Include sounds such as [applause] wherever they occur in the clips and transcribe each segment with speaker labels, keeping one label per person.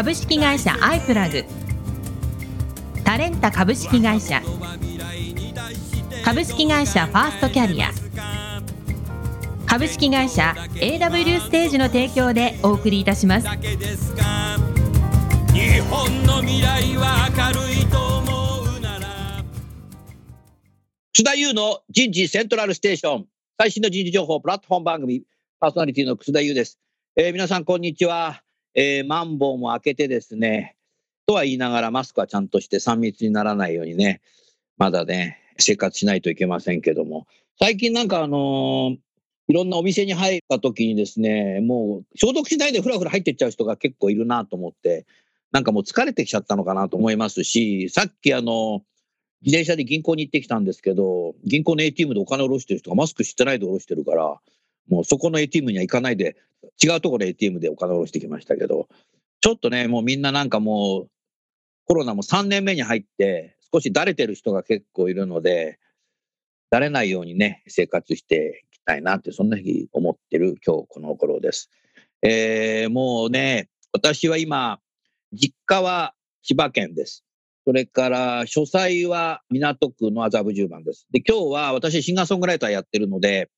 Speaker 1: 株式会社アイプラグ。タレンタ株式会社。株式会社ファーストキャリア。株式会社 AW ステージの提供でお送りいたします。
Speaker 2: 日本の未来は明るいと思うなら。
Speaker 3: 津田優の人事セントラルステーション。最新の人事情報プラットフォーム番組パーソナリティの楠田優です、えー皆さんこんにちは、えー、マンボウも明けてですねとは言いながらマスクはちゃんとして3密にならないようにねまだね生活しないといけませんけども。最近なんかあのーいろんなお店に入った時にですねもう消毒しないでふらふら入ってっちゃう人が結構いるなと思ってなんかもう疲れてきちゃったのかなと思いますしさっきあの自転車で銀行に行ってきたんですけど、銀行の ATM でお金を下ろしてる人がマスクしてないで下ろしてるから、もうそこの ATM には行かないで、違うところの ATM でお金を下ろしてきましたけど、ちょっとね、もうみんななんかもう、コロナも3年目に入って、少しだれてる人が結構いるので、だれないようにね、生活していきたいなって、そんなふうに思ってる今日この頃です。えーもうね、私は今、実家は千葉県です。それから、書斎は港区の麻布十番です。で、今日は私、シンガーソングライターやってるので、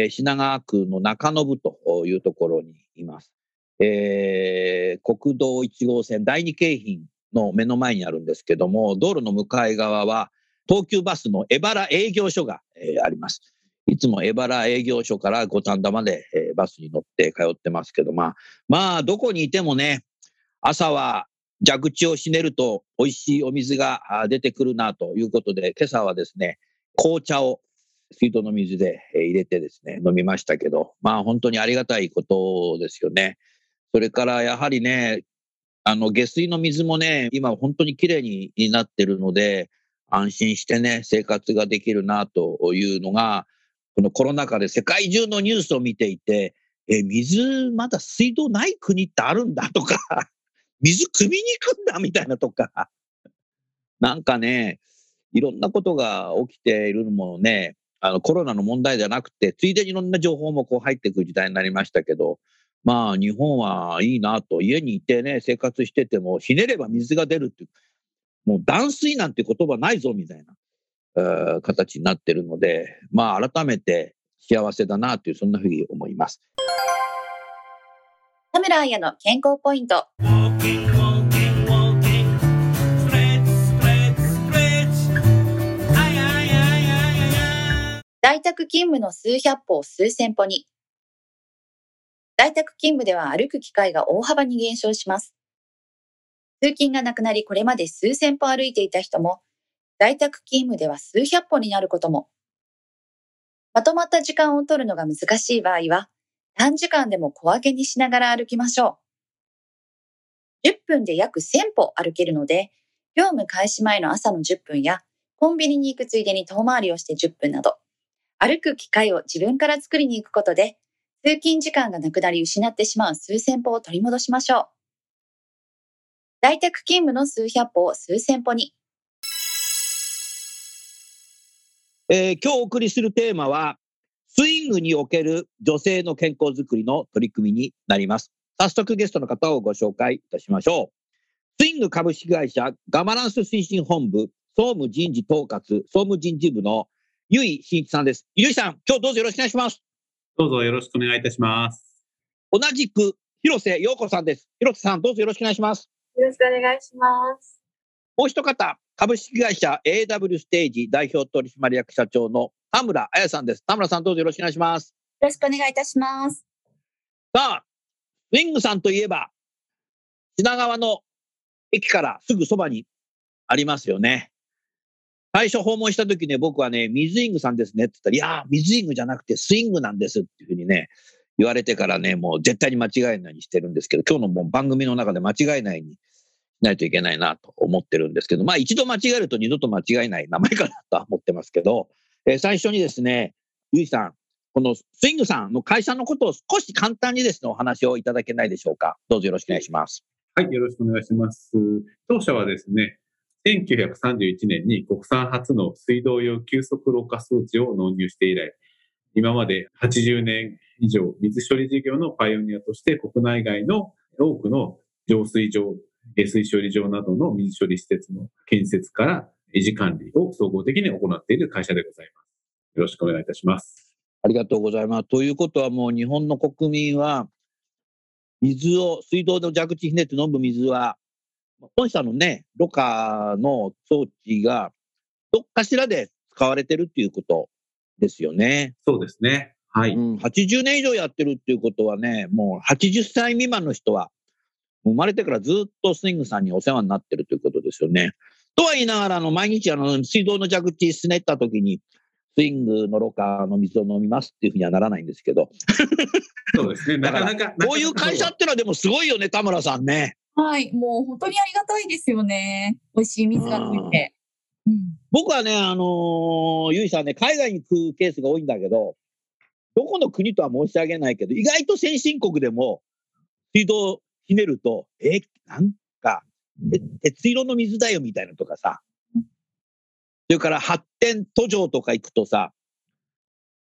Speaker 3: え品川区の中延というところにいます。えー国道1号線第二京浜の目の前にあるんですけども、道路の向かい側は東急バスの江原営業所が、えーあります。いつも江原営業所から五反田まで、えーバスに乗って通ってますけど、まあ、まあ、どこにいてもね、朝は蛇口をひねると美味しいお水が出てくるなということで、今朝はですね、紅茶を水道の水で入れてですね、飲みましたけど、まあ本当にありがたいことですよね。それからやはりね、あの下水の水もね、今本当にきれいになってるので、安心してね、生活ができるなというのが、このコロナ禍で世界中のニュースを見ていて、え、水まだ水道ない国ってあるんだとか、[laughs] 水汲みに行くんだみたいなとか、なんかね、いろんなことが起きているのもね、あのコロナの問題じゃなくて、ついでにいろんな情報もこう入ってくる時代になりましたけど、まあ日本はいいなと、家にいてね、生活してても、ひねれば水が出るっていう、もう断水なんて言葉ないぞみたいな、形になってるので、まあ改めて幸せだなという、そんなふうに思います。
Speaker 4: 田村彩の健康ポイント。在宅勤務の数百歩を数千歩に。在宅勤務では歩く機会が大幅に減少します。通勤がなくなりこれまで数千歩歩いていた人も、在宅勤務では数百歩になることも。まとまった時間を取るのが難しい場合は、短時間でも小分けにしながら歩きましょう。10分で約1000歩歩けるので、業務開始前の朝の10分や、コンビニに行くついでに遠回りをして10分など、歩く機会を自分から作りに行くことで、通勤時間がなくなり失ってしまう数千歩を取り戻しましょう。在宅勤務の数百歩を数千歩に。
Speaker 3: えー今日お送りするテーマは、スイングにおける女性の健康づくりの取り組みになります。早速ゲストの方をご紹介いたしましょう。スイング株式会社ガバナンス推進本部総務人事統括総務人事部の由井真一さんです。由井さん、今日どうぞよろしくお願いします。
Speaker 5: どうぞよろしくお願いいたします。
Speaker 3: 同じく広瀬陽子さんです。広瀬さん、どうぞよろしくお願いします。
Speaker 6: よろしくお願いします。
Speaker 3: もう一方、株式会社 AW ステージ代表取締役社長の田村彩さんです。田村さん、どうぞよろしくお願いします。
Speaker 4: よろしくお願いいたします。
Speaker 3: さあ、ウィングさんといえば、品川の駅からすぐそばにありますよね。最初訪問した時ね、僕はね、水イングさんですねって言ったら、いやー、水イングじゃなくてスイングなんですっていうふうにね、言われてからね、もう絶対に間違えないようにしてるんですけど、今日のもう番組の中で間違えないようにしないといけないなと思ってるんですけど、まあ一度間違えると二度と間違えない名前かなとは思ってますけど、えー最初にですね、ゆいさん、このスイングさんの会社のことを少し簡単にですね、お話をいただけないでしょうか。どうぞよろしくお願いします。
Speaker 5: はい、よろしくお願いします。当社はですね、1931年に国産初の水道用急速ろ過装置を納入して以来、今まで80年以上水処理事業のパイオニアとして国内外の多くの浄水場、下水処理場などの水処理施設の建設から維持管理を総合的に行っている会社でございます。よろしくお願いいたします。
Speaker 3: ありがとうございます。ということはもう日本の国民は、水を、水道の蛇口ひねって飲む水は、本社のね、ろ過の装置が、どっかしらで使われてるっていうことですよね。
Speaker 5: そうですね。はい。
Speaker 3: うん、80年以上やってるっていうことはね、もう80歳未満の人は、生まれてからずっとスイングさんにお世話になってるということですよね。とは言いながら、あの、毎日あの、水道の蛇口すねった時に、スイングのろ過の水を飲みますっていうふうにはならないんですけど、
Speaker 5: そうですね。なかなか、
Speaker 3: こういう会社ってのはでもすごいよね、田村さんね。
Speaker 7: はい、もう本当にありがたいですよね。美味しい水がついて。うん。
Speaker 3: 僕はね、あのーゆいさんね、海外に行くケースが多いんだけど、どこの国とは申し上げないけど、意外と先進国でも、水道ひねると、え、なんか、え鉄色の水だよみたいなのとかさ、それから発展途上とか行くとさ、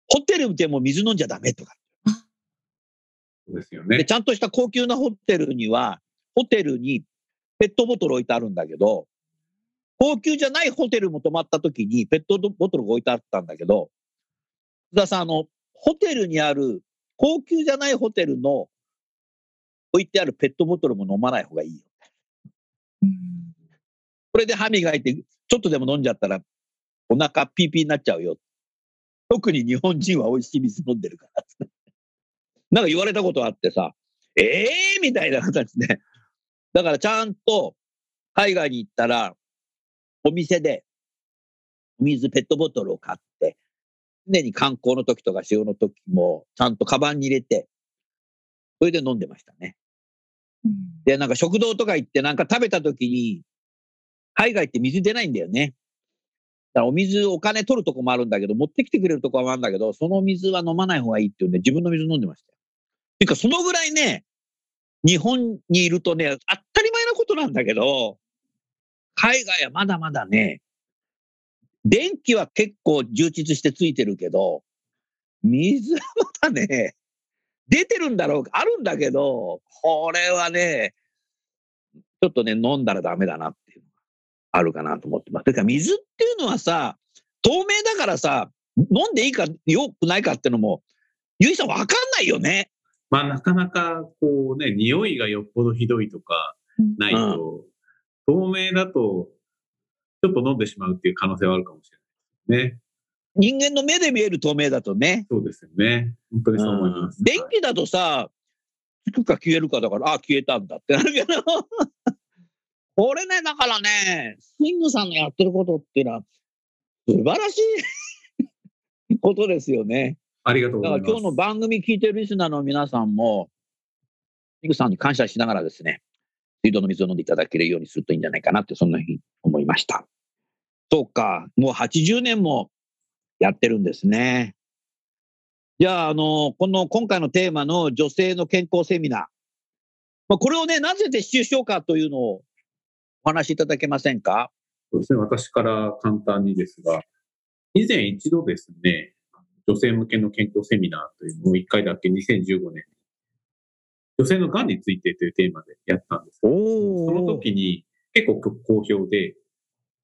Speaker 3: ホテルでも水飲んじゃダメとか。
Speaker 5: そうですよ
Speaker 3: で、
Speaker 5: ね。
Speaker 3: ちゃんとした高級なホテルには、ホテルにペットボトル置いてあるんだけど、高級じゃないホテルも泊まった時にペットボトルが置いてあったんだけど、津田さん、あの、ホテルにある、高級じゃないホテルの置いてあるペットボトルも飲まない方がいいよ。
Speaker 7: うん
Speaker 3: これで歯磨いて、ちょっとでも飲んじゃったら、お腹ピーピーになっちゃうよ。特に日本人は美味しい水飲んでるから。なんか言われたことあってさ、ええー、みたいな形で。だからちゃんと海外に行ったら、お店でお水、ペットボトルを買って、常に観光の時とか使用の時も、ちゃんとカバンに入れて、それで飲んでましたね。
Speaker 7: うん
Speaker 3: で、なんか食堂とか行ってなんか食べた時に、海外って水出ないんだよね。だからお水、お金取るとこもあるんだけど、持ってきてくれるとこもあるんだけど、その水は飲まない方がいいっていうんで、自分の水飲んでましたよ。ていうか、そのぐらいね、日本にいるとね、なんだけど、海外はまだまだね、電気は結構充実してついてるけど、水はまだね、出てるんだろう、あるんだけど、これはね、ちょっとね、飲んだらダメだなっていうのがあるかなと思ってます。てか、水っていうのはさ、透明だからさ、飲んでいいか、よくないかっていうのも、ゆいさんわかんないよね。
Speaker 5: まあ、なかなか、こうね、匂いがよっぽどひどいとかないと、透明だと、ちょっと飲んでしまうっていう可能性はあるかもしれないですね。
Speaker 3: 人間の目で見える透明だとね。
Speaker 5: そうですよね。本当にそう思います。
Speaker 3: うん電気だとさ、つくか消えるかだから、あ、消えたんだってなるけど、[laughs] これね、だからね、スイングさんのやってることっていうのは、素晴らしい [laughs] ことですよね。
Speaker 5: ありがとうございます。
Speaker 3: だから今日の番組聞いてるリスナーの皆さんも、スイングさんに感謝しながらですね、水道の水を飲んでいただけるようにするといいんじゃないかなって、そんなふうに思いました。そうか、もう80年もやってるんですね。じゃあ、あの、この今回のテーマの女性の健康セミナー。まあ、これをね、なぜ撤収しようかというのをお話しいただけませんか？
Speaker 5: そうですね。私から簡単にですが、以前一度ですね、女性向けの健康セミナーというのを1回だけ2015年に、女性のがんについてというテーマでやったんです。
Speaker 3: お
Speaker 5: その時に結構好評で、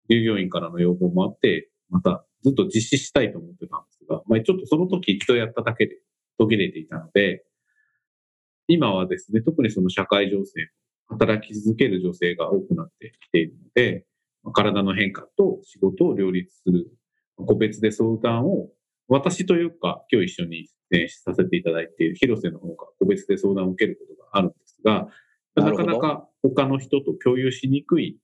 Speaker 5: 従業員からの要望もあって、またずっと実施したいと思ってたんですが、まあ、ちょっとその時一度やっただけで途切れていたので、今はですね、特にその社会情勢、働き続ける女性が多くなってきているので、まあ体の変化と仕事を両立する、個別で相談を、私というか、今日一緒に出演させていただいている広瀬の方が個別で相談を受けることがあるんですが、なかなか他の人と共有しにくい、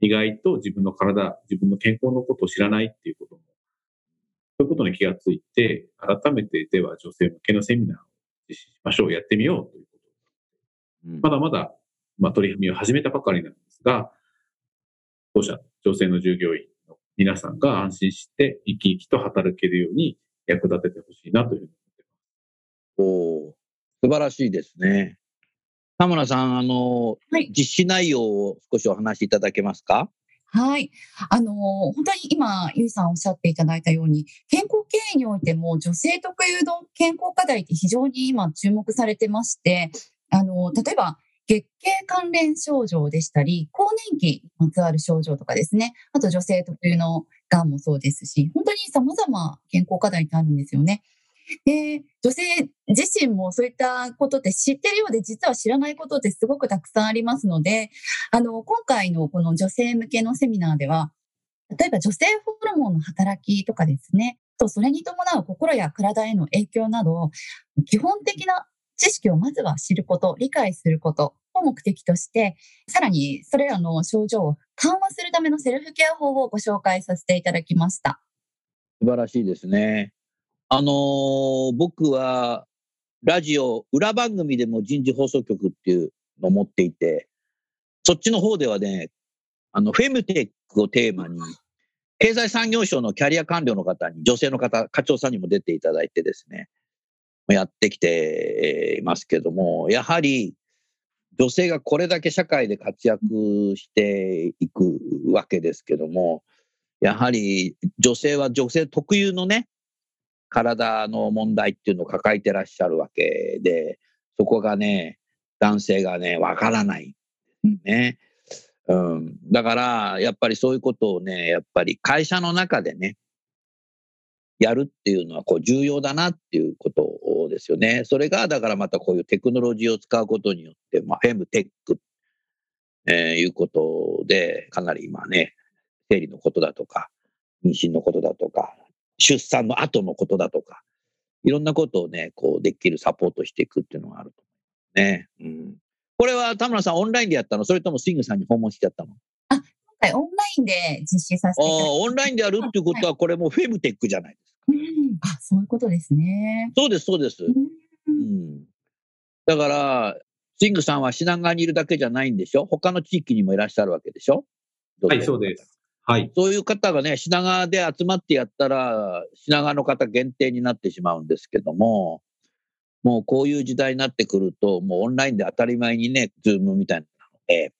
Speaker 5: 意外と自分の体、自分の健康のことを知らないっていうことも、そういうことに気がついて、改めてでは女性向けのセミナーを実施しましょう、やってみようということ。
Speaker 3: うん
Speaker 5: まだまだ、まあ、取り組みを始めたばかりなんですが、当社、女性の従業員の皆さんが安心して生き生きと働けるように役立ててほしいなというふうに
Speaker 3: おー素晴らしいですね。田村さん、あの、
Speaker 7: はい
Speaker 3: 実施内容を少しお話しいただけますか？
Speaker 7: はい。あのー本当に今、ゆいさんおっしゃっていただいたように、健康経営においても女性特有の健康課題って非常に今注目されてまして、あのー例えば、月経関連症状でしたり、更年期にまつわる症状とかですね。あと女性特有の癌もそうですし、本当に様々健康課題ってあるんですよね。で、女性自身もそういったことって知ってるようで、実は知らないことってすごくたくさんありますので、あの、今回のこの女性向けのセミナーでは、例えば女性ホルモンの働きとかですね、とそれに伴う心や体への影響など、基本的な知識をまずは知ること、理解することを目的として、さらにそれらの症状を緩和するためのセルフケア法をご紹介させていただきました。
Speaker 3: 素晴らしいですね。あのー僕は、ラジオ、裏番組でも人事放送局っていうのを持っていて、そっちの方ではね、あの、フェムテックをテーマに、経済産業省のキャリア官僚の方に、女性の方、課長さんにも出ていただいてですね、やってきていますけども、やはり、女性がこれだけ社会で活躍していくわけですけども、やはり女性は女性特有のね、体の問題っていうのを抱えてらっしゃるわけで、そこがね、男性がね、わからない。ね。うん。だから、やっぱりそういうことをね、やっぱり会社の中でね、やるっていうのはこう重要だなっていうことですよね。それが、だからまたこういうテクノロジーを使うことによって、まあ、フェムテック、えーいうことで、かなり今ね、生理のことだとか、妊娠のことだとか、出産の後のことだとか、いろんなことをね、こうできるサポートしていくっていうのがあると思うね。うん。これは田村さんオンラインでやったの？それともスイングさんに訪問してやったの？
Speaker 7: 今回オンラインで実施させ
Speaker 3: ああ
Speaker 7: ていただきました。
Speaker 3: オンラインでやるっていうことは、これもうフェムテックじゃないですか。
Speaker 7: うんあ、そういうことですね。
Speaker 3: そうです、そうです。
Speaker 7: うん
Speaker 3: うん。だから、水ingさんは品川にいるだけじゃないんでしょ？他の地域にもいらっしゃるわけでしょ？
Speaker 5: はい、そうです。はい。
Speaker 3: そういう方がね、品川で集まってやったら、品川の方限定になってしまうんですけども、もうこういう時代になってくると、もうオンラインで当たり前にね、ズームみたいなので、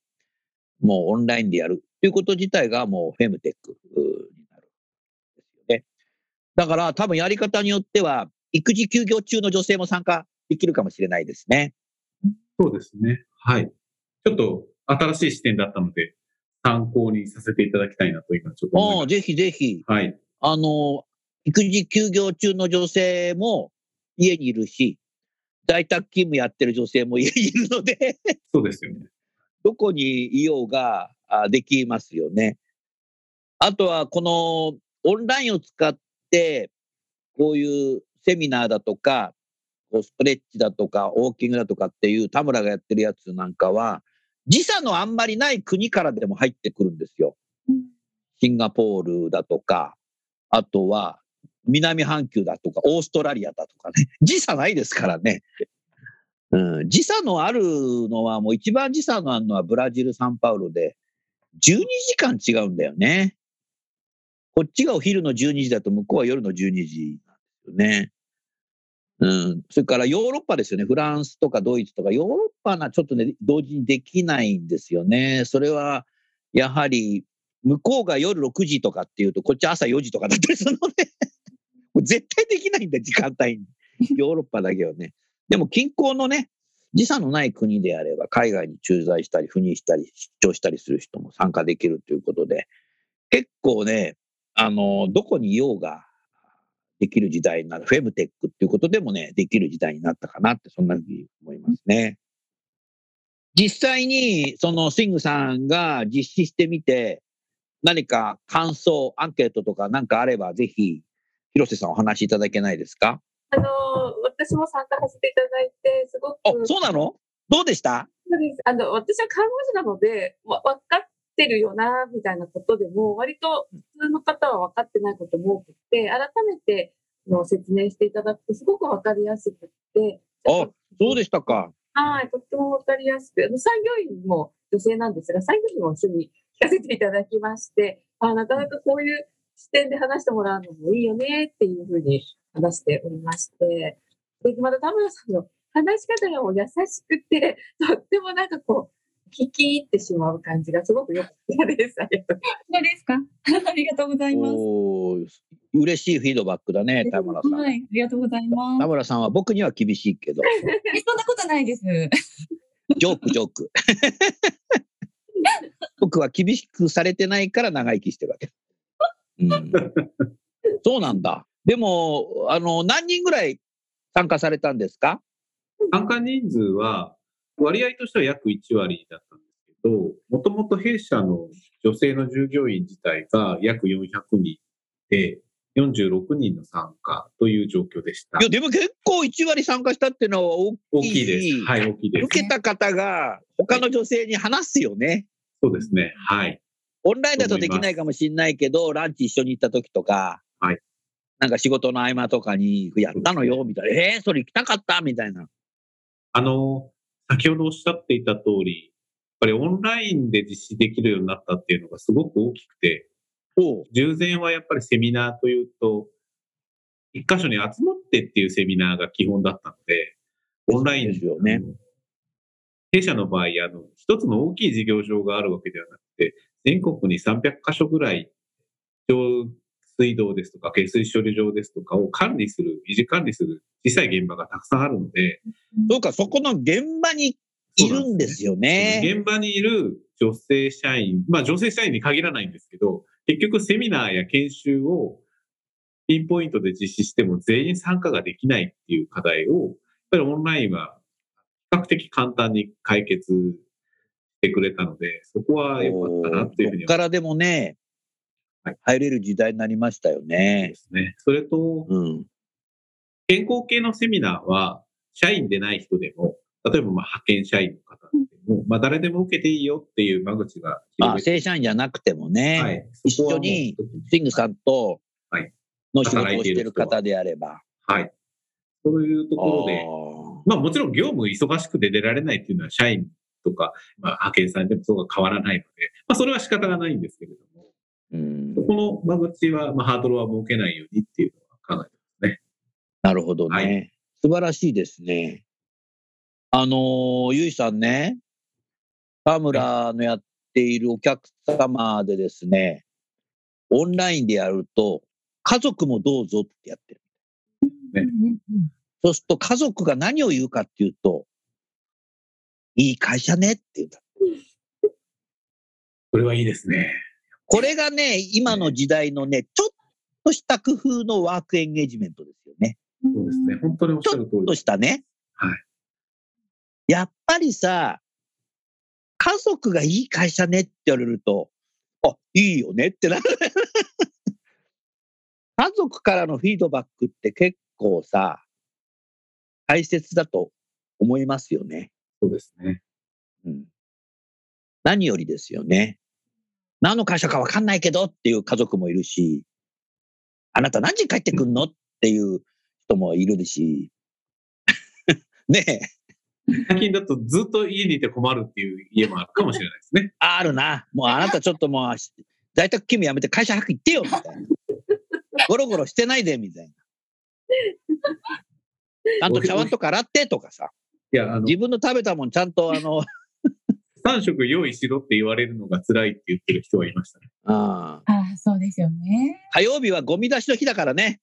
Speaker 3: もうオンラインでやるっていうこと自体がもうフェムテックになるんですよね。だから多分やり方によっては、育児休業中の女性も参加できるかもしれないですね。
Speaker 5: そうですね。はい。ちょっと新しい視点だったので、参考にさせていただきたいなと今ちょっと思いま
Speaker 3: おぜひぜひ、
Speaker 5: す。はい。
Speaker 3: あの、育児休業中の女性も家にいるし、在宅勤務やってる女性も家にいるので、
Speaker 5: そうですよね。
Speaker 3: どこにいようがあできますよね。あとは、このオンラインを使って、こういうセミナーだとか、ストレッチだとか、ウォーキングだとかっていう田村がやってるやつなんかは、時差のあんまりない国からでも入ってくるんですよ。シンガポールだとか、あとは南半球だとか、オーストラリアだとかね。[laughs] 時差ないですからね。うん、時差のあるのは、もう一番時差のあるのはブラジル・サンパウロで、12時間違うんだよね。こっちがお昼の12時だと、向こうは夜の12時なんですよね。うん、それからヨーロッパですよね。フランスとかドイツとか、ヨーロッパはちょっとね、同時にできないんですよね。それは、やはり、向こうが夜6時とかっていうと、こっち朝4時とかだったりするので、もう絶対できないんだ、時間帯に。ヨーロッパだけはね。でも近郊のね、時差のない国であれば、海外に駐在したり、赴任したり、出張したりする人も参加できるということで、結構ね、あの、どこにいようができる時代になる、フェムテックっていうことでもね、できる時代になったかなって、そんなふうに思いますね。実際に、そのスイングさんが実施してみて、何か感想、アンケートとかなんかあれば、ぜひ、広瀬さんお話しいただけないですか？
Speaker 6: あの、私も参加させていただいて、すごく、
Speaker 3: あ、そうなの？どうでした？
Speaker 6: そうです。あの、私は看護師なので、わ分かってるよな、みたいなことでも、割と普通の方は分かってないことも多くて、改めての説明していただくとすごく分かりやすくって、
Speaker 3: あ、そうでしたか。
Speaker 6: はい、とってもわかりやすく、あの作業員も女性なんですが、作業員も一緒に聞かせていただきまして、あなかなかこういう視点で話してもらうのもいいよねっていうふうに話しておりまして、で、また田村さんの話し方がもう優しくて、とってもなんかこう、聞き入ってしまう感じがすごく良かったです。ありがとう
Speaker 7: そうですか？[laughs] ありがとうございます。
Speaker 3: 嬉しいフィードバックだね、田村さん。
Speaker 7: はい、ありがとうございます
Speaker 3: 田。村さんは僕には厳しいけど、
Speaker 7: えそんなことないです。
Speaker 3: ジョーク、ジョーク。[laughs] 僕は厳しくされてないから長生きしてるわけ。うん、そうなんだ。でも、あの、何人ぐらい参加されたんですか？
Speaker 5: 参加人数は、割合としては約1割だったんですけど、もともと弊社の女性の従業員自体が約400人で、46人の参加という状況でした
Speaker 3: いや、。でも結構1割参加したっていうのは大きい。
Speaker 5: 大きいです。はい、大きいです。
Speaker 3: 受けた方が他の女性に話すよね。
Speaker 5: そうですね。はい。
Speaker 3: オンラインだとできないかもしれないけど、ランチ一緒に行った時とか、
Speaker 5: はい
Speaker 3: なんか仕事の合間とかに、やったのよ、みたいな。えー、それ行きたかった？みたいな。
Speaker 5: あの、先ほどおっしゃっていた通り、やっぱりオンラインで実施できるようになったっていうのがすごく大きくて、
Speaker 3: お
Speaker 5: 従前はやっぱりセミナーというと、一箇所に集まってっていうセミナーが基本だったので、オンライン
Speaker 3: ですよね。
Speaker 5: 弊社の場合、あの、一つの大きい事業場があるわけではなくて、全国に300箇所ぐらい、上水道ですとか、下水処理場ですとかを管理する、維持管理する小さい現場がたくさんあるので、
Speaker 3: そうか、そこの現場にいるんですよね。
Speaker 5: 現場にいる女性社員、まあ女性社員に限らないんですけど、結局セミナーや研修をピンポイントで実施しても全員参加ができないっていう課題を、やっぱりオンラインは比較的簡単に解決してくれたので、そこは良かったなっていうふうに思い
Speaker 3: こっからでもね、
Speaker 5: はい
Speaker 3: 入れる時代になりましたよ
Speaker 5: ま
Speaker 3: ね。
Speaker 5: すね。それと、
Speaker 3: うん。
Speaker 5: 健康系のセミナーは、社員でない人でも、例えばまあ派遣社員の方でも、まあ誰でも受けていいよっていう間口が
Speaker 3: あ、正社員じゃなくてもね、
Speaker 5: はい、
Speaker 3: 一緒にスイングさんと
Speaker 5: はい
Speaker 3: の仕事をしてる方であれば。
Speaker 5: はい。そういうところで、
Speaker 3: あ
Speaker 5: まあもちろん業務忙しくて出られないっていうのは社員とか、まあ、派遣さんでもそうが変わらないので、まあそれは仕方がないんですけれどそこの間口は、まあハードルは設けないようにっていうのは考えてますね。
Speaker 3: なるほどね。
Speaker 5: はい
Speaker 3: 素晴らしいですね。あのーゆいさんね、田村のやっているお客様でですね、オンラインでやると、家族もどうぞってやってる。
Speaker 5: ね
Speaker 3: そうすると家族が何を言うかっていうと、いい会社ねって言うんだ。
Speaker 5: それはいいですね。
Speaker 3: これがね、今の時代のね、ちょっとした工夫のワークエンゲージメントですよね。
Speaker 5: そうですね。本当におっしゃる通り
Speaker 3: ちょっとしたね。
Speaker 5: はい。
Speaker 3: やっぱりさ、家族がいい会社ねって言われると、あ、いいよねってなる。[laughs] 家族からのフィードバックって結構さ、大切だと思いますよね。
Speaker 5: そうですね。
Speaker 3: うん。何よりですよね。何の会社かわかんないけどっていう家族もいるし、あなた何時帰ってくんのっていう人もいるし、[laughs] ねえ。
Speaker 5: 最近だとずっと家にいて困るっていう家もあるかもしれないですね。
Speaker 3: あるな。もうあなたちょっともう、在宅勤務やめて会社早く行ってよみたいな。ゴロゴロしてないでみたいな。ちゃんと茶碗とか洗ってとかさ。
Speaker 5: いや、あの、
Speaker 3: 自分の食べたもんちゃんとあの、
Speaker 5: 3食用意しろって言われるのが辛いって言ってる人はいましたね。
Speaker 3: あ
Speaker 7: ああ、そうですよね。
Speaker 3: 火曜日はゴミ出しの日だからね。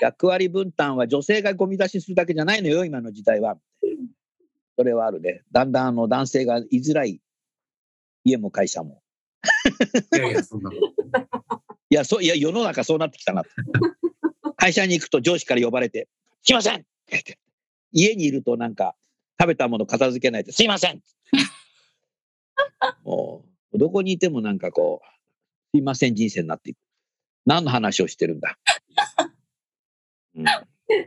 Speaker 3: 役割分担は女性がゴミ出しするだけじゃないのよ、今の時代は。それはあるね。だんだんあの男性が居づらい家も会社も。
Speaker 5: いやいや、そんなこと。
Speaker 3: いや、そう、いや、世の中そうなってきたなと。会社に行くと上司から呼ばれて、すいませんって家にいるとなんか、食べたもの片付けないと、すいません [laughs] もう、どこにいてもなんかこう、すいません人生になっていく。何の話をしてるんだ。うん、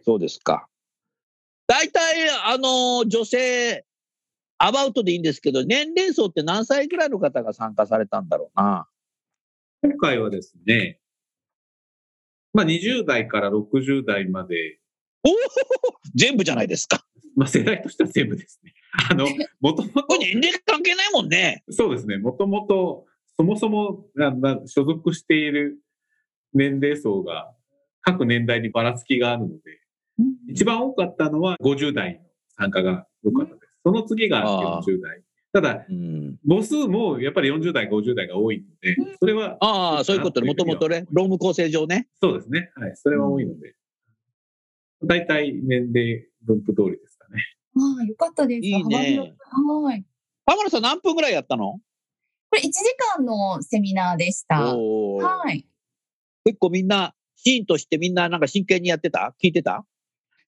Speaker 3: そうですか。大体、あの、女性、アバウトでいいんですけど、年齢層って何歳ぐらいの方が参加されたんだろうな。
Speaker 5: 今回はですね、まあ20代から60代まで、
Speaker 3: 全部じゃないですか。
Speaker 5: まあ世代としては全部ですね。あの、もともと
Speaker 3: 年齢関係ないもんね。
Speaker 5: そうですね。もともと、そもそもなな所属している年齢層が各年代にばらつきがあるので、一番多かったのは50代の参加が多かったです。その次が
Speaker 3: あー
Speaker 5: 40代。ただ、
Speaker 3: うん、
Speaker 5: 母数もやっぱり40代、50代が多いので、それは、
Speaker 3: ああ、そういうことね。もともとね、ローム構成上ね。
Speaker 5: そうですね。はい。それは多いので、大体年齢分布通りですかね。
Speaker 7: ああ、よかったです。
Speaker 3: いいね
Speaker 7: 幅広くはい。
Speaker 3: 浜田さん何分ぐらいやったの？
Speaker 7: これ1時間のセミナーでした。
Speaker 3: おー
Speaker 7: はい。
Speaker 3: 結構みんな、シーンとしてみんななんか真剣にやってた？聞いてた？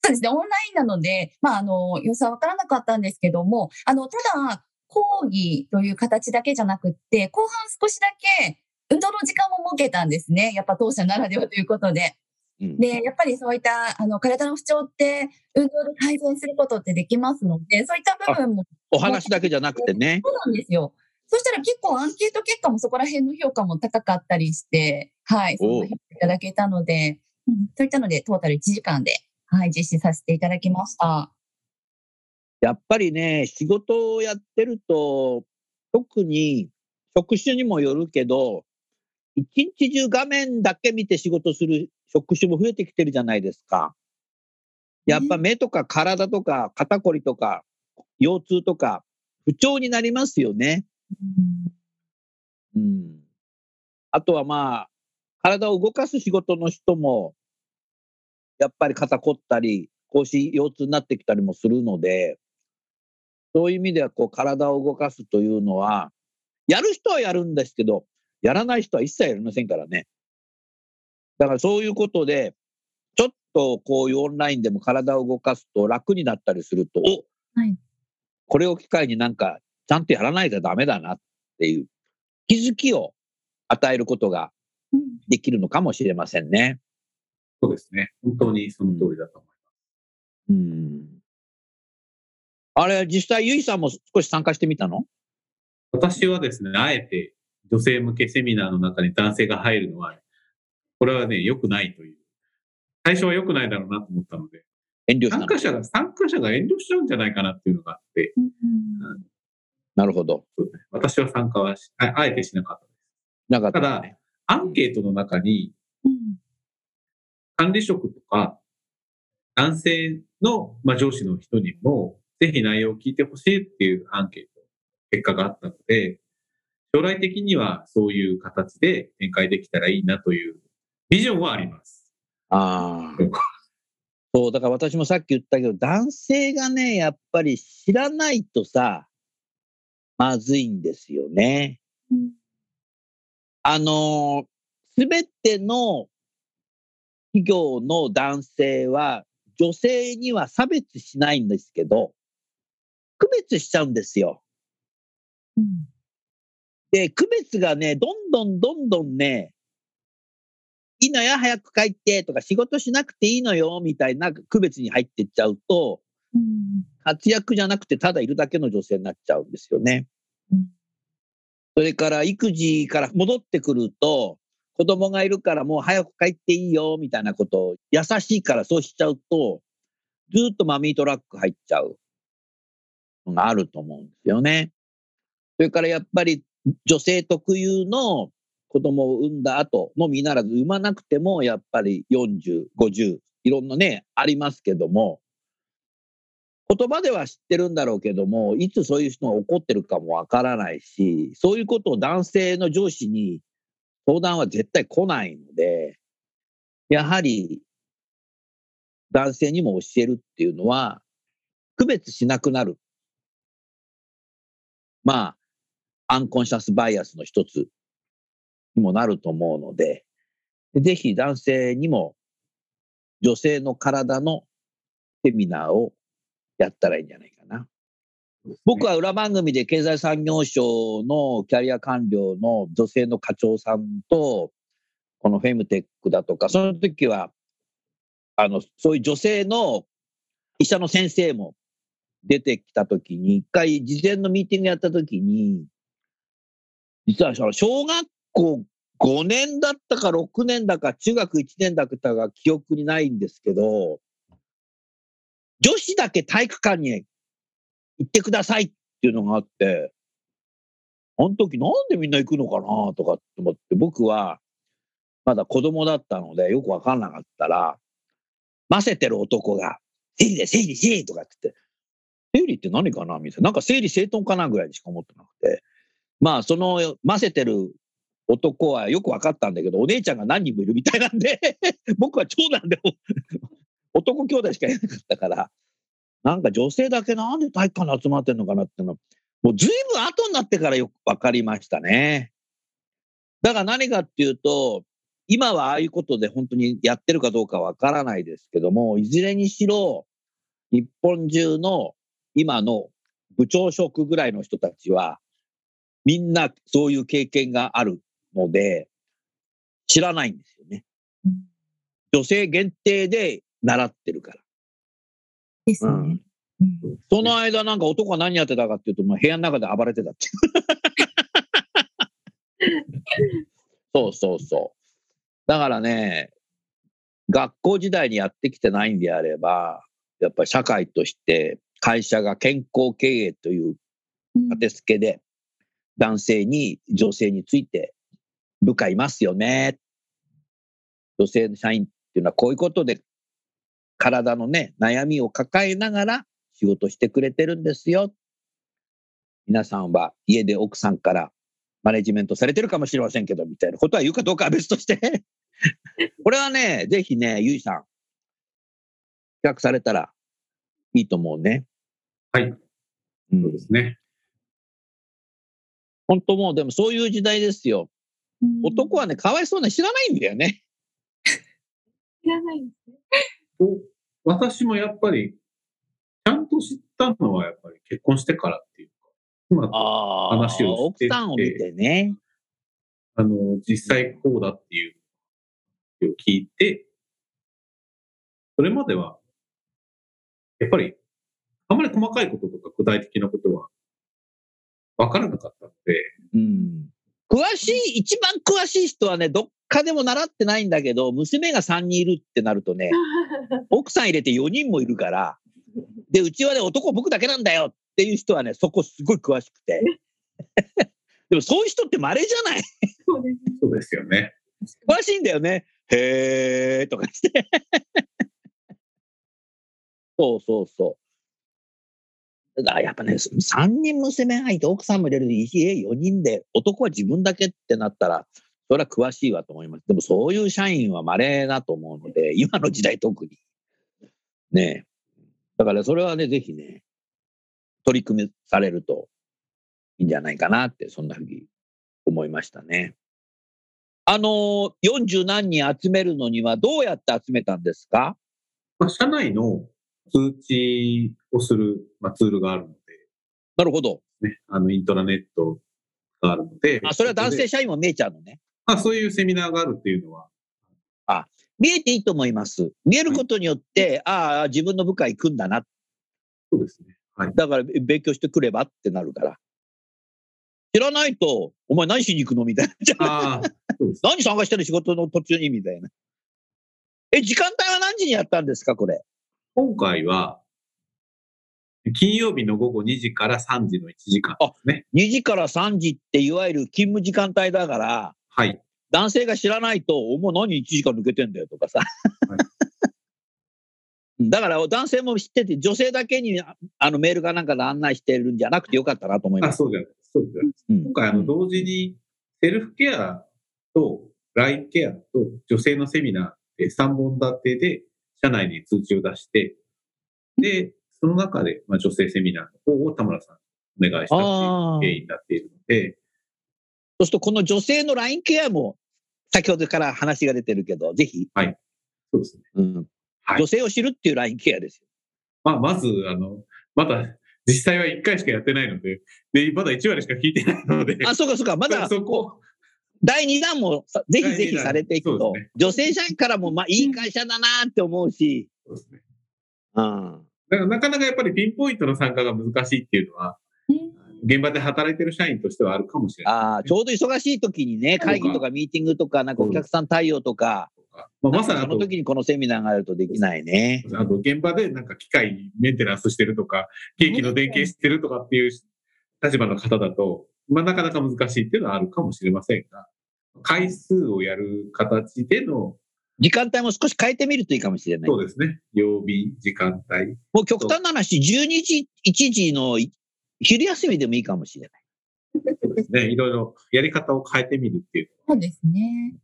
Speaker 7: そうですね、オンラインなので、まあ、あの、様子はわからなかったんですけども、あの、ただ、講義という形だけじゃなくって、後半少しだけ運動の時間も設けたんですね。やっぱ当社ならではということで。
Speaker 3: うん
Speaker 7: で、やっぱりそういった、あの、体の不調って、運動で改善することってできますので、そういった部分も
Speaker 3: お話だけじゃなくてね。
Speaker 7: そうなんですよ。そしたら結構アンケート結果もそこら辺の評価も高かったりして、はい、そ
Speaker 3: おう
Speaker 7: いただけたので、うん、そういったので、トータル1時間で、はい、実施させていただきました。
Speaker 3: やっぱりね、仕事をやってると、特に職種にもよるけど、一日中画面だけ見て仕事する職種も増えてきてるじゃないですか。やっぱ目とか体とか肩こりとか腰痛とか不調になりますよね。うん。あとはまあ、体を動かす仕事の人も、やっぱり肩こったり、腰腰痛になってきたりもするので、そういう意味ではこう体を動かすというのは、やる人はやるんですけど、やらない人は一切やりませんからね。だからそういうことで、ちょっとこういうオンラインでも体を動かすと楽になったりすると、お、
Speaker 7: はい
Speaker 3: これを機会になんかちゃんとやらないとダメだなっていう気づきを与えることが
Speaker 7: うん
Speaker 3: できるのかもしれませんね。
Speaker 5: そうですね。本当にその通りだと思います。
Speaker 3: うん。あれ、実際、ゆいさんも少し参加してみたの？
Speaker 5: 私はですね、あえて女性向けセミナーの中に男性が入るのは、これはね、良くないという。最初は良くないだろうなと思ったので、
Speaker 3: 遠慮
Speaker 5: 参加者が、参加者が遠慮しちゃうんじゃないかなっていうのがあって、
Speaker 3: なるほど。
Speaker 5: そうですね私は参加はしああえてしなかったです。
Speaker 3: なかった
Speaker 5: ただ
Speaker 3: ね。
Speaker 5: アンケートの中に、
Speaker 7: うん
Speaker 5: 管理職とか、男性の、まあ、上司の人にも、ぜひ内容を聞いてほしいっていうアンケート、結果があったので、将来的にはそういう形で展開できたらいいなというビジョンはあります。
Speaker 3: ああ
Speaker 5: うん。
Speaker 3: そう、だから私もさっき言ったけど、男性がね、やっぱり知らないとさ、まずいんですよね。あのすべての企業の男性は、女性には差別しないんですけど、区別しちゃうんですよ。
Speaker 7: うん
Speaker 3: で、区別がね、どんどんどんどんね、いいのよ、早く帰ってとか、仕事しなくていいのよ、みたいな区別に入ってっちゃうと、
Speaker 7: うん
Speaker 3: 活躍じゃなくて、ただいるだけの女性になっちゃうんですよね。
Speaker 7: うん
Speaker 3: それから、育児から戻ってくると、子供がいるからもう早く帰っていいよ、みたいなことを、優しいからそうしちゃうと、ずっとマミートラック入っちゃうのがあると思うんですよね。それからやっぱり女性特有の子供を産んだ後のみならず産まなくてもやっぱり40、50、いろんなね、ありますけども、言葉では知ってるんだろうけども、いつそういう人が起こってるかもわからないし、そういうことを男性の上司に相談は絶対来ないので、やはり男性にも教えるっていうのは、区別しなくなる。まあ、アンコンシャスバイアスの一つにもなると思うので、ぜひ男性にも女性の体のセミナーをやったらいいんじゃないかな。僕は裏番組で経済産業省のキャリア官僚の女性の課長さんと、このフェムテックだとか、その時は、あの、そういう女性の医者の先生も出てきた時に、一回事前のミーティングやった時に、実はその小学校5年だったか6年だか、中学1年だったか記憶にないんですけど、女子だけ体育館に行ってくださいっていうのがあって、あの時なんでみんな行くのかなとかって思って、僕はまだ子供だったのでよくわかんなかったら、ませてる男が、整理で整理せえとかって言って、整理って何かなみたいな。なんか整理整頓かなぐらいにしか思ってなくて。まあ、その、ませてる男はよく分かったんだけど、お姉ちゃんが何人もいるみたいなんで、[laughs] 僕は長男でも [laughs] 男兄弟しかいなかったから、なんか女性だけなんで体育館に集まってんのかなっていうのは、もう随分後になってからよく分かりましたね。だから何かっていうと、今はああいうことで本当にやってるかどうかわからないですけども、いずれにしろ、日本中の今の部長職ぐらいの人たちは、みんなそういう経験があるので、知らないんですよね。
Speaker 7: うん
Speaker 3: 女性限定で習ってるから。
Speaker 7: ですね。
Speaker 3: うん
Speaker 7: うん
Speaker 3: その間なんか男が何やってたかっていうと、まあ、部屋の中で暴れてたっていう。[laughs] そうそうそう。だからね、学校時代にやってきてないんであれば、やっぱり社会として会社が健康経営という
Speaker 7: うん
Speaker 3: 当てつけで、男性に女性について部下いますよね。女性の社員っていうのはこういうことで体のね、悩みを抱えながら仕事してくれてるんですよ。皆さんは家で奥さんからマネジメントされてるかもしれませんけど、みたいなことは言うかどうかは別として。[laughs] これはね、ぜひね、ゆいさん、企画されたらいいと思うね。
Speaker 5: はい。
Speaker 3: うん
Speaker 5: そうですね。
Speaker 3: 本当もう、でもそういう時代ですよ。
Speaker 7: うん
Speaker 3: 男はね、かわいそうな知らないんだよね。[laughs]
Speaker 6: 知らないんですね。
Speaker 5: と私もやっぱり、ちゃんと知ったのはやっぱり結婚してからっていうか、妻と
Speaker 3: あ
Speaker 5: 話をしてて
Speaker 3: 奥さんを見てね。
Speaker 5: あの、実際こうだっていうのを聞いて、それまでは、やっぱり、あまり細かいこととか具体的なことは分からなかったので、
Speaker 3: うん。詳しい、一番詳しい人はね、どっかでも習ってないんだけど、娘が3人いるってなるとね、[laughs] 奥さん入れて4人もいるから、で、うちはね、男僕だけなんだよっていう人はね、そこすごい詳しくて。[laughs] でもそういう人って稀じゃない？
Speaker 6: そうですね。
Speaker 5: そうですよね。
Speaker 3: 詳しいんだよね。へーとかして。そうそうそう。だやっぱね、3人娘がいて奥さんも入れる家4人で、男は自分だけってなったら、それは詳しいわと思います。でもそういう社員は稀だと思うので、今の時代特に。ねえ。だからそれはね、ぜひね、取り組みされるといいんじゃないかなって、そんなふうに思いましたね。あのー、40何人集めるのにはどうやって集めたんですか？
Speaker 5: まあ、社内の通知をする、まあ、ツールがあるので、
Speaker 3: なるほど。
Speaker 5: ね、あの、イントラネットがあるので、
Speaker 3: あ、それは男性社員も見えちゃうのね。
Speaker 5: まあ、そういうセミナーがあるっていうのは、
Speaker 3: 見えていいと思います。見えることによって、ああ、自分の部下行くんだな。
Speaker 5: そうですね。はい。
Speaker 3: だから勉強してくればってなるから。知らないと、お前何しに行くのみたいな。[laughs] 何探してる仕事の途中にみたいな。え、時間帯は何時にやったんですかこれ？
Speaker 5: 今回は、金曜日の午後2時から3時の1時間ですね。
Speaker 3: 2時から3時っていわゆる勤務時間帯だから、
Speaker 5: はい。
Speaker 3: 男性が知らないと、お前何1時間抜けてんだよとかさ。だから男性も知ってて、女性だけにああのメールかなんかで案内してるんじゃなくてよかったなと思いま
Speaker 5: あ、
Speaker 3: す。
Speaker 5: そうじゃないです。そうじゃないです。
Speaker 3: うん
Speaker 5: 今回、あの、同時に、セルフケアと、ラインケアと、女性のセミナーって3本立てで、社内に通知を出して、で、その中で、まあ、女性セミナーの方を田村さんお願いしたっていう経緯になっているので、
Speaker 3: そうすると、この女性の LINE ケアも、先ほどから話が出てるけど、ぜひ、
Speaker 5: そうですね。
Speaker 3: うん
Speaker 5: はい
Speaker 3: 女性を知るっていう LINE ケアですよ。
Speaker 5: まあ、まず、あの、まだ、実際は1回しかやってないので、で、まだ1割しか聞いてないので、
Speaker 3: あ、そうかそうか。まだ、
Speaker 5: そこ、
Speaker 3: 第2弾もさぜひぜひされていくと、
Speaker 5: ね
Speaker 3: 女性社員からも、まあ、いい会社だなって思うし、
Speaker 5: そうですね。
Speaker 3: うん。
Speaker 5: だからなかなかやっぱりピンポイントの参加が難しいっていうのは、
Speaker 7: うん
Speaker 5: 現場で働いてる社員としてはあるかもしれない。
Speaker 3: ああ、ちょうど忙しい時にね、会議とかミーティングとか、なんかお客さん対応とか、
Speaker 5: まあ、まさにあと
Speaker 3: その、時にこのセミナーがあるとできないね。
Speaker 5: あと現場でなんか機械メンテナンスしてるとか、ケーキの電源してるとかっていう立場の方だと、まあなかなか難しいっていうのはあるかもしれませんが、回数をやる形での、
Speaker 3: 時間帯も少し変えてみるといいかもしれない。
Speaker 5: そうですね、曜日、時間帯。
Speaker 3: もう極端な話、12時、1時の昼休みでもいいかもしれない。
Speaker 5: そうですね、いろいろやり方を変えてみるっていう
Speaker 7: そうですね。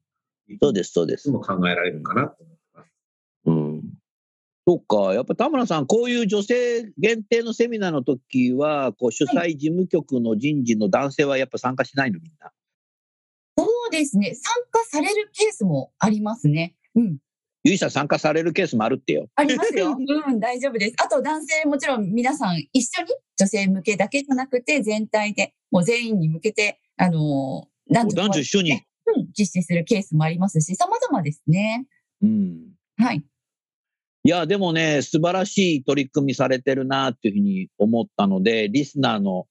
Speaker 3: そうです、そうです。
Speaker 5: のも考えられるかなと思います。
Speaker 3: うん。そうか。やっぱ田村さん、こういう女性限定のセミナーの時は、こう主催事務局の人事の男性はやっぱ参加しないのみんな。
Speaker 7: そうですね。参加されるケースもありますね。うん。
Speaker 3: ゆいさん参加されるケースもあるってよ。
Speaker 7: ありますよ。[laughs] うん、大丈夫です。あと男性もちろん皆さん一緒に女性向けだけじゃなくて全体でもう全員に向けて、あのー男女
Speaker 3: 男女一緒に。
Speaker 7: うん実施するケースもありますし、様々ですね。
Speaker 3: うん。
Speaker 7: はい。
Speaker 3: いや、でもね、素晴らしい取り組みされてるなっていうふうに思ったので、リスナーの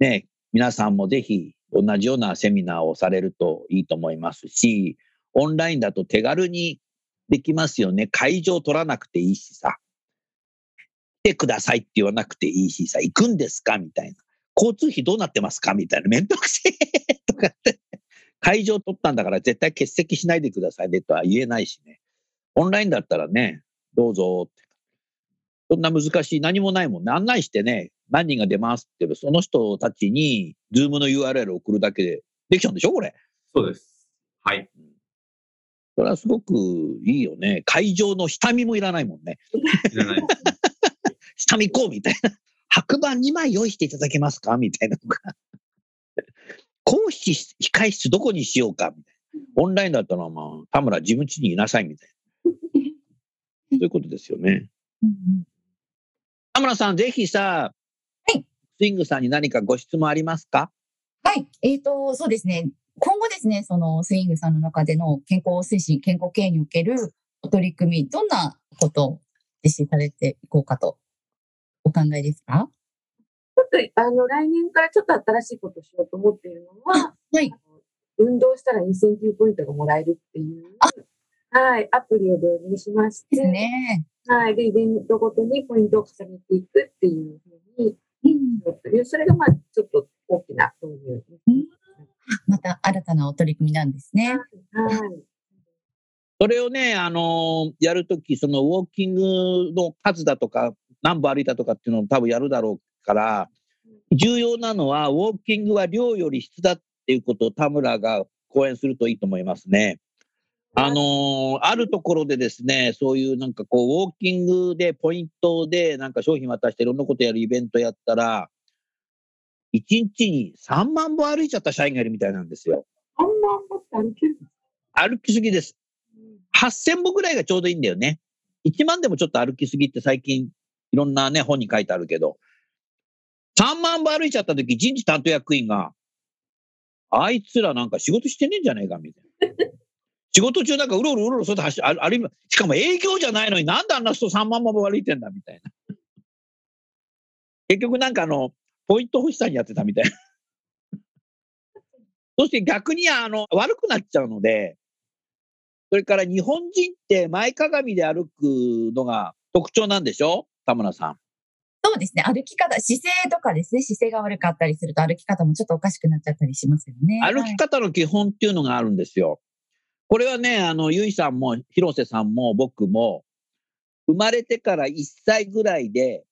Speaker 3: ね、皆さんもぜひ同じようなセミナーをされるといいと思いますし、オンラインだと手軽にできますよね。会場取らなくていいしさ。来てくださいって言わなくていいしさ、行くんですかみたいな。交通費どうなってますか？みたいな。めんどくせえとかって。会場取ったんだから絶対欠席しないでくださいねとは言えないしね。オンラインだったらね、どうぞって。そんな難しい、何もないもんね。案内してね、何人が出ますって、その人たちに、ズームの URL 送るだけでできちゃうんでしょこれ。
Speaker 5: そうです。はい。
Speaker 3: それはすごくいいよね。会場の下見もいらないもんね。
Speaker 5: いらない。[laughs]
Speaker 3: 下見こうみたいな。白板2枚用意していただけますか？みたいなのが。講師控室どこにしようか？みたいな。オンラインだったら、まあ、田村自分家にいなさいみたいな。そういうことですよね。田村さん、ぜひさ、
Speaker 7: はい
Speaker 3: スイングさんに何かご質問ありますか？
Speaker 7: はい。えっ、と、そうですね。今後ですね、そのスイングさんの中での健康推進、健康経営におけるお取り組み、どんなことを実施されていこうかとお考えですか？
Speaker 6: ちょっと、あの、来年からちょっと新しいことをしようと思っているのは、
Speaker 7: はい。
Speaker 6: 運動したらインセンティブポイントがもらえるっていう、はい、アプリを導入しまして、
Speaker 7: ですね。
Speaker 6: はい、で、イベントごとにポイントを重ねていくっていうふうにし
Speaker 7: うん
Speaker 6: それがまあ、ちょっと大きな導入です。
Speaker 7: また新たなお取り組みなんですね。
Speaker 6: はい。
Speaker 3: それをね、あのやるとき、そのウォーキングの数だとか、何歩歩いたとかっていうのを多分やるだろうから、重要なのは、ウォーキングは量より質だっていうことを田村が講演するといいと思いますね。あのあるところでですね、そういうなんかこう、ウォーキングでポイントでなんか商品渡していろんなことやるイベントやったら、1日に3万歩歩いちゃった社員がいるみたいなんですよ。
Speaker 6: あんま持って歩ける
Speaker 3: 歩きすぎです。8000歩ぐらいがちょうどいいんだよね。1万でもちょっと歩きすぎって最近いろんなね、本に書いてあるけど、3万歩歩いちゃった時、人事担当役員が、あいつらなんか仕事してねえんじゃねえかみたいな。[laughs] 仕事中なんかうろうろうろうろそれで走あ歩いしかも営業じゃないのになんであんな人3万歩歩いてんだみたいな。結局なんかあの、ポイント欲しさにやってたみたいな。[laughs] そして逆にあの、悪くなっちゃうので、それから日本人って前かがみで歩くのが特徴なんでしょ？田村さん。
Speaker 7: そうですね。歩き方、姿勢とかですね。姿勢が悪かったりすると歩き方もちょっとおかしくなっちゃったりしますよね。
Speaker 3: 歩き方の基本っていうのがあるんですよ。これはね、あの、ゆいさんも広瀬さんも僕も、生まれてから1歳ぐらいで、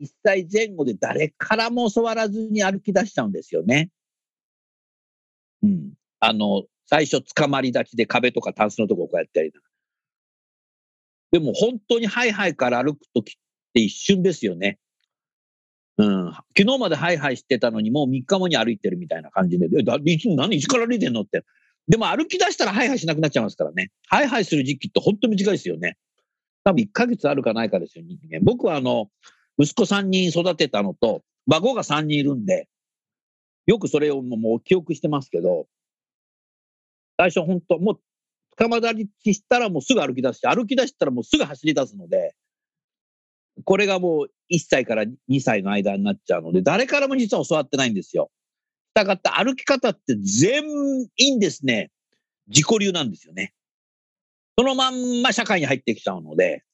Speaker 3: 1歳前後で誰からも教わらずに歩き出しちゃうんですよね。うん。あの、最初捕まり立ちで壁とかタンスのとここうやってやりながら。でも本当にハイハイから歩くときって一瞬ですよね。うん。昨日までハイハイしてたのにもう3日後に歩いてるみたいな感じで、えだいつ何いつから歩いてんのって。でも歩き出したらハイハイしなくなっちゃいますからね。ハイハイする時期って本当短いですよね。多分1ヶ月あるかないかですよ、人間。僕はあの、息子3人育てたのと、孫が3人いるんで、よくそれをもう記憶してますけど、最初本当、もう、捕まだりしたらもうすぐ歩き出して、歩き出したらもうすぐ走り出すので、これがもう1歳から2歳の間になっちゃうので、誰からも実は教わってないんですよ。したがって歩き方って全員ですね、自己流なんですよね。そのまんま社会に入ってきちゃうので、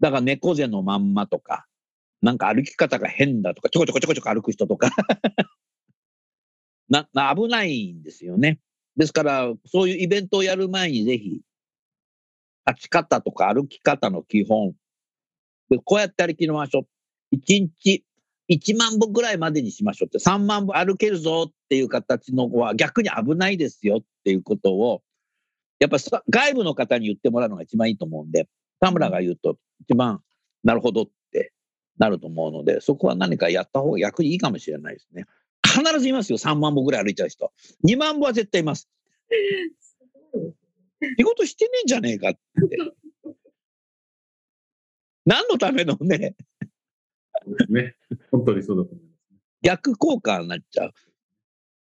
Speaker 3: だから猫背のまんまとか、なんか歩き方が変だとか、ちょこちょこちょこちょこ歩く人とか [laughs] な、な危ないんですよね。ですから、そういうイベントをやる前にぜひ、立ち方とか歩き方の基本、でこうやって歩きましょう。1日1万歩ぐらいまでにしましょうって、3万歩歩けるぞっていう形のは逆に危ないですよっていうことを、やっぱ外部の方に言ってもらうのが一番いいと思うんで、田村が言うと一番なるほどっなると思うので、そこは何かやった方が逆にいいかもしれないですね。必ずいますよ、3万歩ぐらい歩いちゃう人。2万歩は絶対います。仕事してねえんじゃねえかって。[laughs] 何のためのね、
Speaker 5: ね。本当にそうだと思います。
Speaker 3: 逆効果になっちゃう。だか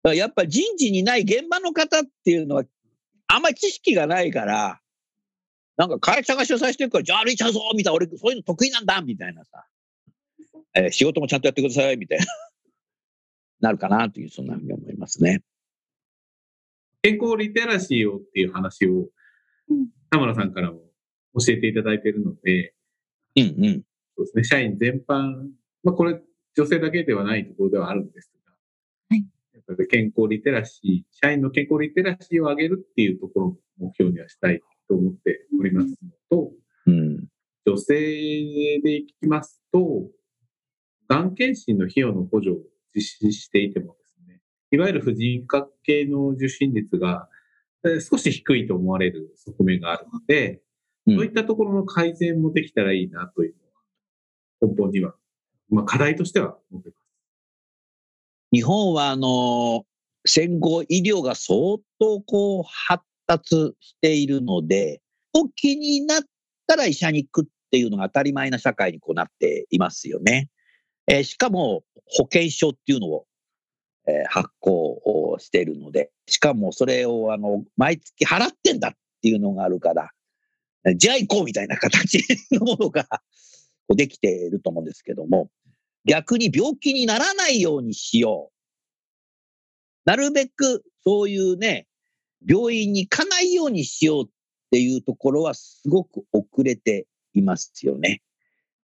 Speaker 3: らやっぱ人事にない現場の方っていうのは、あんまり知識がないから、なんか会社が主催してるから、じゃあ歩いちゃうぞみたいな、俺そういうの得意なんだみたいなさ、えー仕事もちゃんとやってくださいみたいな、[laughs] なるかなという、そんなふうに思いますね。
Speaker 5: 健康リテラシーをっていう話を
Speaker 7: うん、
Speaker 5: 田村さんからも教えていただいているので、
Speaker 3: うんうん。
Speaker 5: そうですね、社員全般、まあこれ女性だけではないところではあるんですが、
Speaker 7: はい
Speaker 5: やっぱり健康リテラシー、社員の健康リテラシーを上げるっていうところを目標にはしたいと思っておりますのと、
Speaker 3: うん。
Speaker 5: 女性でいきますと、がん検診の費用の補助を実施していてもですね、いわゆる婦人科系の受診率がえー少し低いと思われる側面があるので、
Speaker 3: うん
Speaker 5: そういったところの改善もできたらいいなというのは、根本には、まあ課題としては思っています。
Speaker 3: 日本はあの戦後医療が相当こう発達しているので、お気になったら医者に行くっていうのが当たり前な社会にこうなっていますよね。えーしかも保険証っていうのを、えー発行をしているので、しかもそれをあの毎月払ってんだっていうのがあるから、じゃあ行こうみたいな形 [laughs] のものができていると思うんですけども、逆に病気にならないようにしよう。なるべくそういうね、病院に行かないようにしようっていうところはすごく遅れていますよね。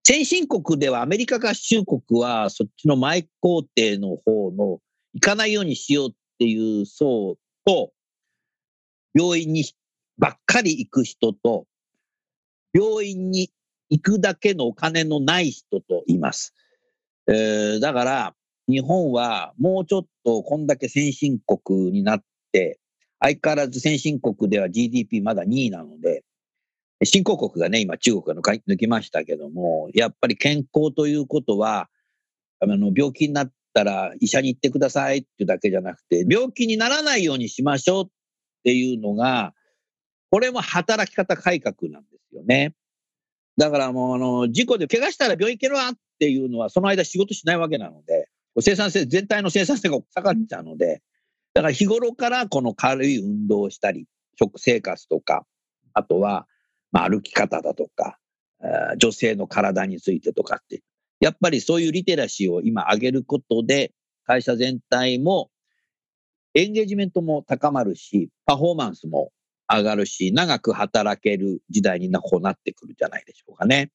Speaker 3: 先進国ではアメリカ合衆国はそっちの前工程の方の行かないようにしようっていう層と、病院にばっかり行く人と、病院に行くだけのお金のない人といます。えーだから、日本はもうちょっとこんだけ先進国になって、相変わらず先進国では GDP まだ2位なので、新興国がね、今中国が抜きましたけども、やっぱり健康ということは、あの病気になったら医者に行ってくださいっていうだけじゃなくて、病気にならないようにしましょうっていうのが、これも働き方改革なんですよね。だからもう、あの、事故で怪我したら病院行けるわっていうのは、その間仕事しないわけなので、生産性、全体の生産性が下がっちゃうので、だから日頃からこの軽い運動をしたり、食生活とか、あとは、まあ、歩き方だとか、女性の体についてとかって、やっぱりそういうリテラシーを今上げることで、会社全体もエンゲージメントも高まるし、パフォーマンスも上がるし、長く働ける時代になこうなってくるじゃないでしょうかね。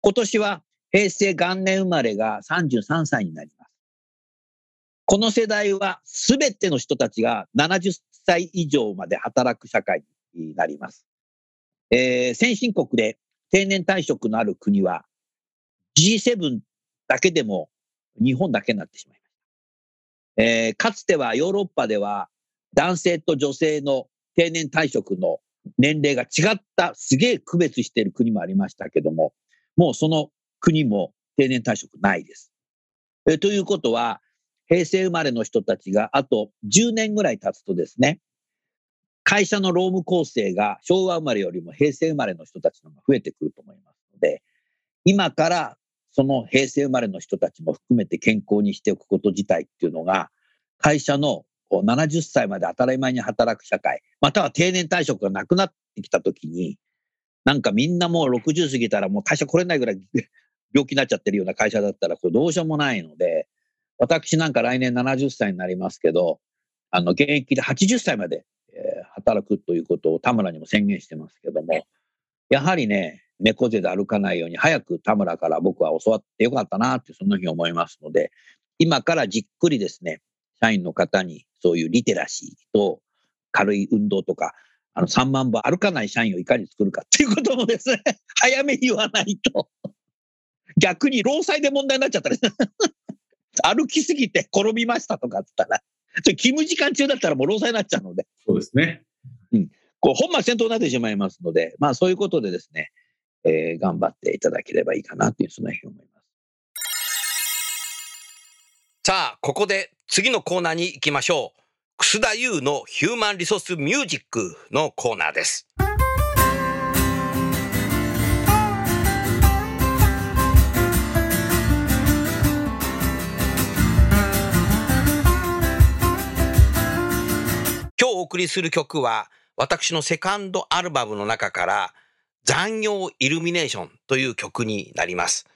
Speaker 3: 今年は平成元年生まれが33歳になります。この世代は全ての人たちが70歳以上まで働く社会になります。えー先進国で定年退職のある国は G7 だけでも日本だけになってしまいました。えーかつてはヨーロッパでは男性と女性の定年退職の年齢が違ったすげえ区別している国もありましたけども、もうその国も定年退職ないです。えーということは、平成生まれの人たちがあと10年ぐらい経つとですね、会社の労務構成が昭和生まれよりも平成生まれの人たちの方が増えてくると思いますので、今からその平成生まれの人たちも含めて健康にしておくこと自体っていうのが、会社の70歳まで当たり前に働く社会、または定年退職がなくなってきたときに、なんかみんなもう60過ぎたらもう会社来れないぐらい
Speaker 8: 病気になっちゃってるような会社だったらこうどうしようもないので、私なんか来年70歳になりますけど、あの、現役で80歳まで、働くということを田村にも宣言してますけども、やはりね、猫背で歩かないように早く田村から僕は教わってよかったなってそんなふうに思いますので、今からじっくりですね、社員の方にそういうリテラシーと軽い運動とか、あの3万歩歩かない社員をいかに作るかっていうこともですね、[laughs] 早めに言わないと、逆に労災で問題になっちゃったり、[laughs] 歩きすぎて転びましたとかって言ったら、それ勤務時間中だったらもう労災になっちゃうので、
Speaker 5: そうですね。
Speaker 8: こう本末転倒になってしまいますので、まあそういうことでですね、えー頑張っていただければいいかなという、そんなふうに思います。
Speaker 9: さあ、ここで次のコーナーに行きましょう。楠田優のヒューマンリソースミュージックのコーナーです。今日お送りする曲は、私のセカンドアルバムの中から、残業イルミネーションという曲になります。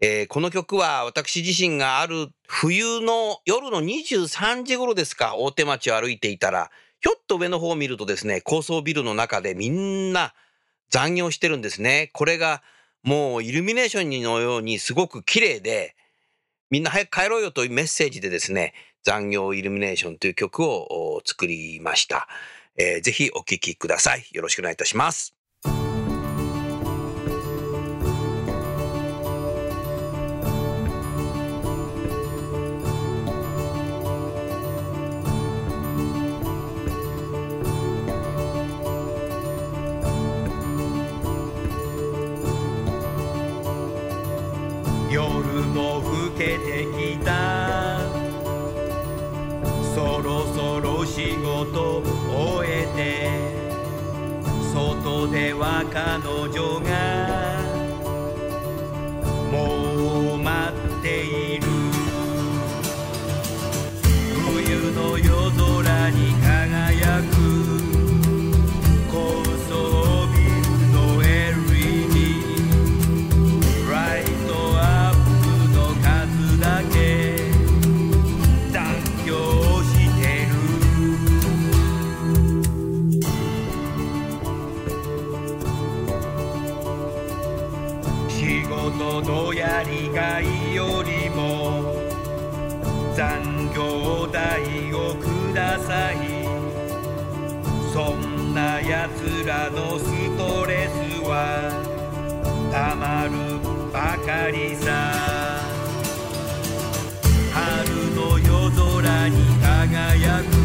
Speaker 9: えーこの曲は私自身がある冬の夜の23時頃ですか、大手町を歩いていたら、ひょっと上の方を見るとですね、高層ビルの中でみんな残業してるんですね。これがもうイルミネーションのようにすごく綺麗で、みんな早く帰ろうよというメッセージでですね、残業イルミネーションという曲を作りました。えーぜひお聴きください。よろしくお願いいたします。
Speaker 3: 夜も更けては彼女がくださいそんなやつらのストレスはたまるばかりさ。春の夜空に輝く。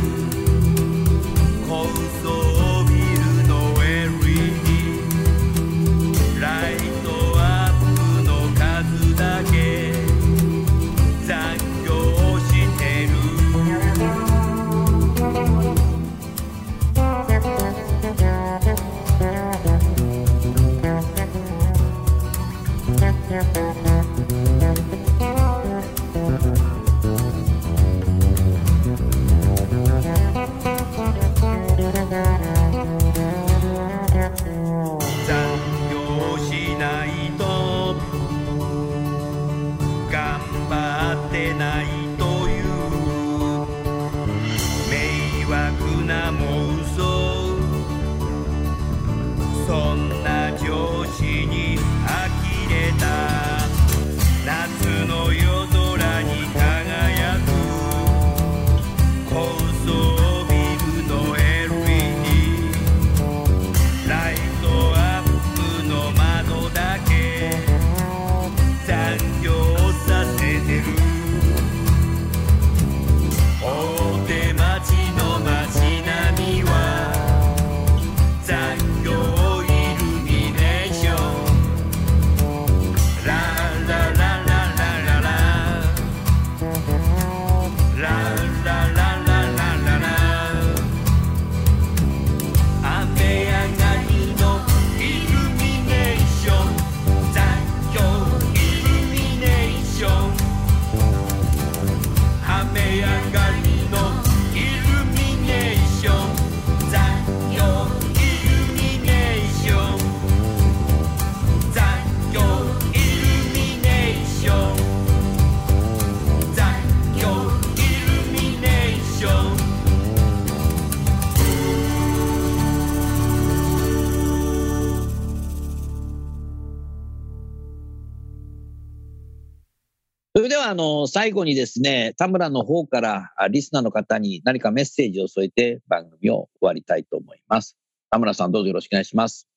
Speaker 3: 最後にですね、田村の方からあリスナーの方に何かメッセージを添えて番組を終わりたいと思います。田村さん、どうぞよろしくお願いします。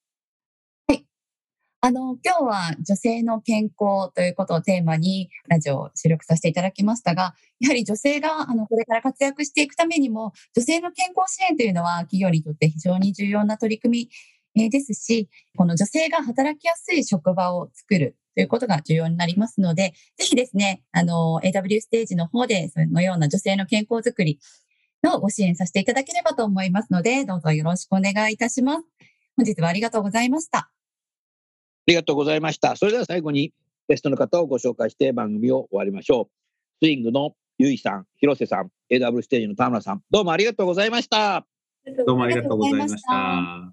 Speaker 7: はいあの、今日は女性の健康ということをテーマにラジオを収録させていただきましたが、やはり女性があのこれから活躍していくためにも、女性の健康支援というのは企業にとって非常に重要な取り組みえですし、この女性が働きやすい職場を作るということが重要になりますので、ぜひですね、あの、AW ステージの方でそのような女性の健康づくりのご支援させていただければと思いますので、どうぞよろしくお願いいたします。本日はありがとうございました。
Speaker 3: ありがとうございました。それでは最後にゲストの方をご紹介して番組を終わりましょう。スイングのゆいさん、広瀬さん、AW ステージの田村さん、どうもありがとうございました。
Speaker 5: どうもありがとうございまし
Speaker 7: あ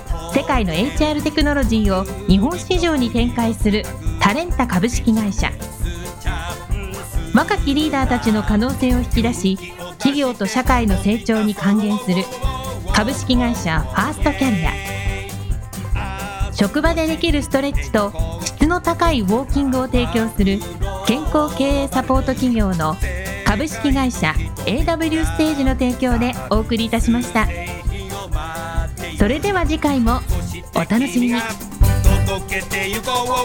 Speaker 1: 世界の HR テクノロジーを日本市場に展開するタレンタ株式会社。若きリーダーたちの可能性を引き出し企業と社会の成長に還元する株式会社ファーストキャリア。職場でできるストレッチと質の高いウォーキングを提供する健康経営サポート企業の株式会社 AW ステージの提供でお送りいたしました。それでは次回もお楽しみに。
Speaker 2: 届けてゆこう。